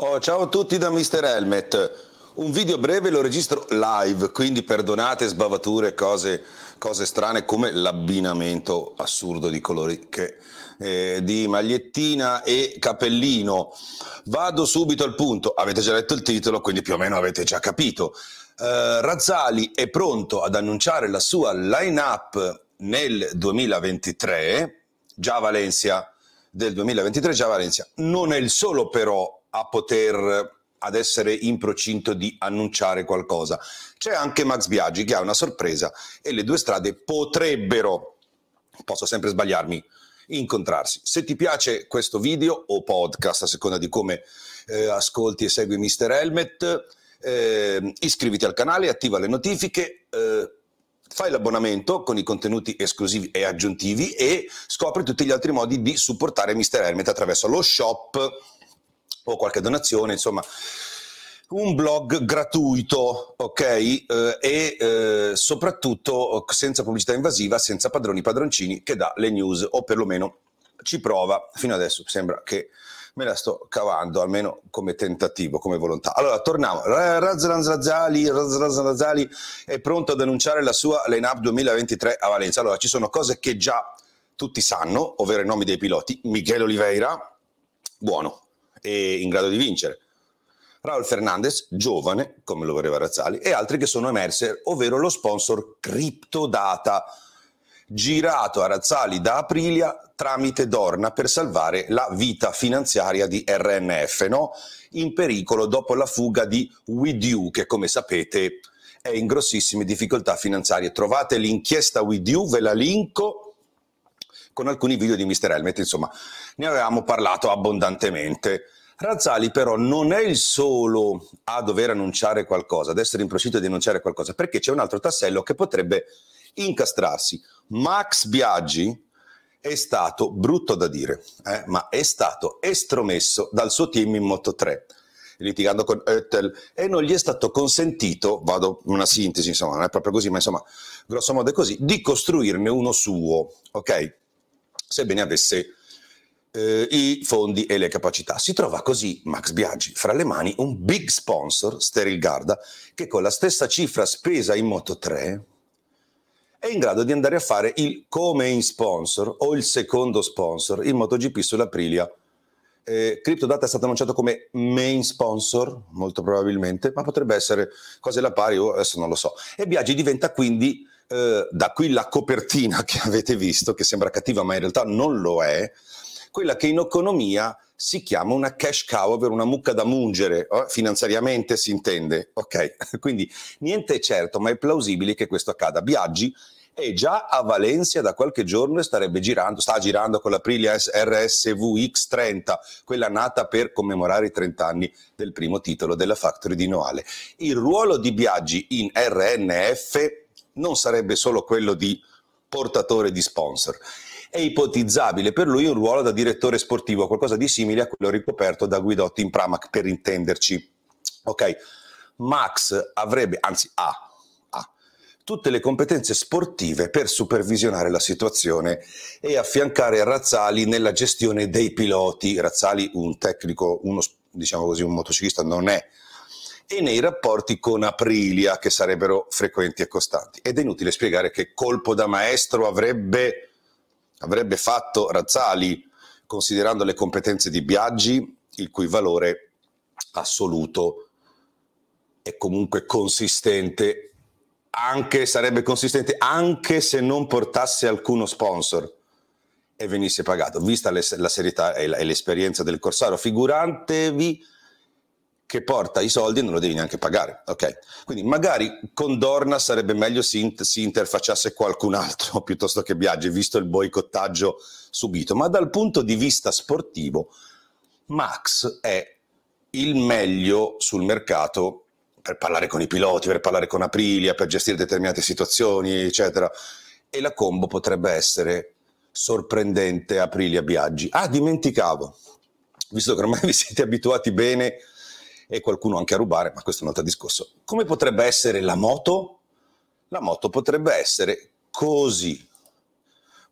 Oh, ciao a tutti da Mr. Helmet. Un video breve lo registro live, quindi perdonate sbavature, cose, cose strane come l'abbinamento assurdo di colori che, eh, di magliettina e capellino. Vado subito al punto, avete già letto il titolo, quindi più o meno avete già capito. Eh, Razzali è pronto ad annunciare la sua line-up nel 2023, già Valencia del 2023, già Valencia. Non è il solo però a poter ad essere in procinto di annunciare qualcosa. C'è anche Max Biaggi che ha una sorpresa e le due strade potrebbero, posso sempre sbagliarmi, incontrarsi. Se ti piace questo video o podcast, a seconda di come eh, ascolti e segui Mr. Helmet, eh, iscriviti al canale, attiva le notifiche. Eh, Fai l'abbonamento con i contenuti esclusivi e aggiuntivi e scopri tutti gli altri modi di supportare Mr. Helmet attraverso lo shop o qualche donazione, insomma, un blog gratuito, ok? Eh, e eh, soprattutto senza pubblicità invasiva, senza padroni padroncini, che dà le news o perlomeno ci prova. Fino adesso sembra che me la sto cavando, almeno come tentativo, come volontà. Allora, torniamo. Razzalan Razzali è pronto ad annunciare la sua line-up 2023 a Valenza. Allora, ci sono cose che già tutti sanno, ovvero i nomi dei piloti. Michele Oliveira, buono, e in grado di vincere. Raul Fernandez, giovane, come lo voleva Razzali, e altri che sono emerse, ovvero lo sponsor Cryptodata, girato a Razzali da Aprilia tramite Dorna per salvare la vita finanziaria di RNF, no? in pericolo dopo la fuga di You, che come sapete è in grossissime difficoltà finanziarie. Trovate l'inchiesta You, ve la linko con alcuni video di Mr. Helmet, insomma, ne avevamo parlato abbondantemente. Razzali però non è il solo a dover annunciare qualcosa, ad essere in procinto di annunciare qualcosa, perché c'è un altro tassello che potrebbe incastrarsi. Max Biaggi è stato, brutto da dire, eh, ma è stato estromesso dal suo team in Moto 3 litigando con Oettel e non gli è stato consentito, vado una sintesi, insomma, non è proprio così, ma insomma, grosso modo è così, di costruirne uno suo, ok? Sebbene avesse eh, i fondi e le capacità. Si trova così Max Biaggi fra le mani un big sponsor, Steril Garda, che con la stessa cifra spesa in Moto 3 è in grado di andare a fare il co-main sponsor o il secondo sponsor in MotoGP sull'Aprilia. Eh, CryptoData è stato annunciato come main sponsor, molto probabilmente, ma potrebbe essere cose alla pari, o adesso non lo so. E Biaggi diventa quindi, eh, da qui la copertina che avete visto, che sembra cattiva, ma in realtà non lo è, quella che in economia si chiama una cash cow, ovvero una mucca da mungere, eh? finanziariamente si intende, ok? Quindi niente è certo, ma è plausibile che questo accada. Biaggi è già a Valencia da qualche giorno e starebbe girando, sta girando con l'Aprilia RSV X30, quella nata per commemorare i 30 anni del primo titolo della Factory di Noale. Il ruolo di Biaggi in RNF non sarebbe solo quello di portatore di sponsor, è ipotizzabile per lui un ruolo da direttore sportivo, qualcosa di simile a quello ricoperto da Guidotti in Pramac, per intenderci. Ok, Max avrebbe, anzi ha, ha tutte le competenze sportive per supervisionare la situazione e affiancare Razzali nella gestione dei piloti. Razzali, un tecnico, uno, diciamo così, un motociclista non è, e nei rapporti con Aprilia che sarebbero frequenti e costanti. Ed è inutile spiegare che colpo da maestro avrebbe, avrebbe fatto Razzali, considerando le competenze di Biaggi, il cui valore assoluto è comunque consistente anche, sarebbe consistente anche se non portasse alcuno sponsor e venisse pagato, vista la serietà e, e l'esperienza del Corsaro. Figuratevi che porta i soldi e non lo devi neanche pagare. Okay? Quindi magari con Dorna sarebbe meglio si, si interfacciasse qualcun altro piuttosto che Biaggi, visto il boicottaggio subito. Ma dal punto di vista sportivo, Max è il meglio sul mercato per parlare con i piloti, per parlare con Aprilia, per gestire determinate situazioni, eccetera. E la combo potrebbe essere sorprendente Aprilia Biaggi. Ah, dimenticavo, visto che ormai vi siete abituati bene e qualcuno anche a rubare, ma questo è un altro discorso. Come potrebbe essere la moto? La moto potrebbe essere così.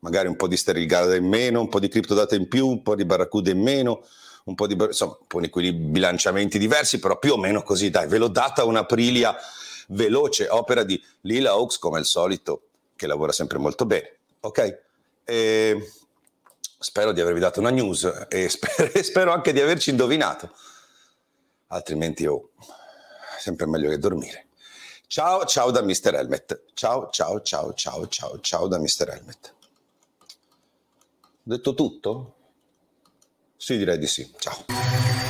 Magari un po' di Sterigada in meno, un po' di criptodata in più, un po' di Barracuda in meno, un po' di insomma, con quei bilanciamenti diversi, però più o meno così, dai, ve l'ho data un'aprilia veloce, opera di Lila Oaks come al solito, che lavora sempre molto bene, ok? E spero di avervi dato una news e spero, spero anche di averci indovinato, altrimenti oh, sempre meglio che dormire. Ciao, ciao da Mr. Helmet. Ciao, ciao, ciao, ciao, ciao, ciao da Mr. Helmet. Detto tutto? Sì, direi di sì. Ciao.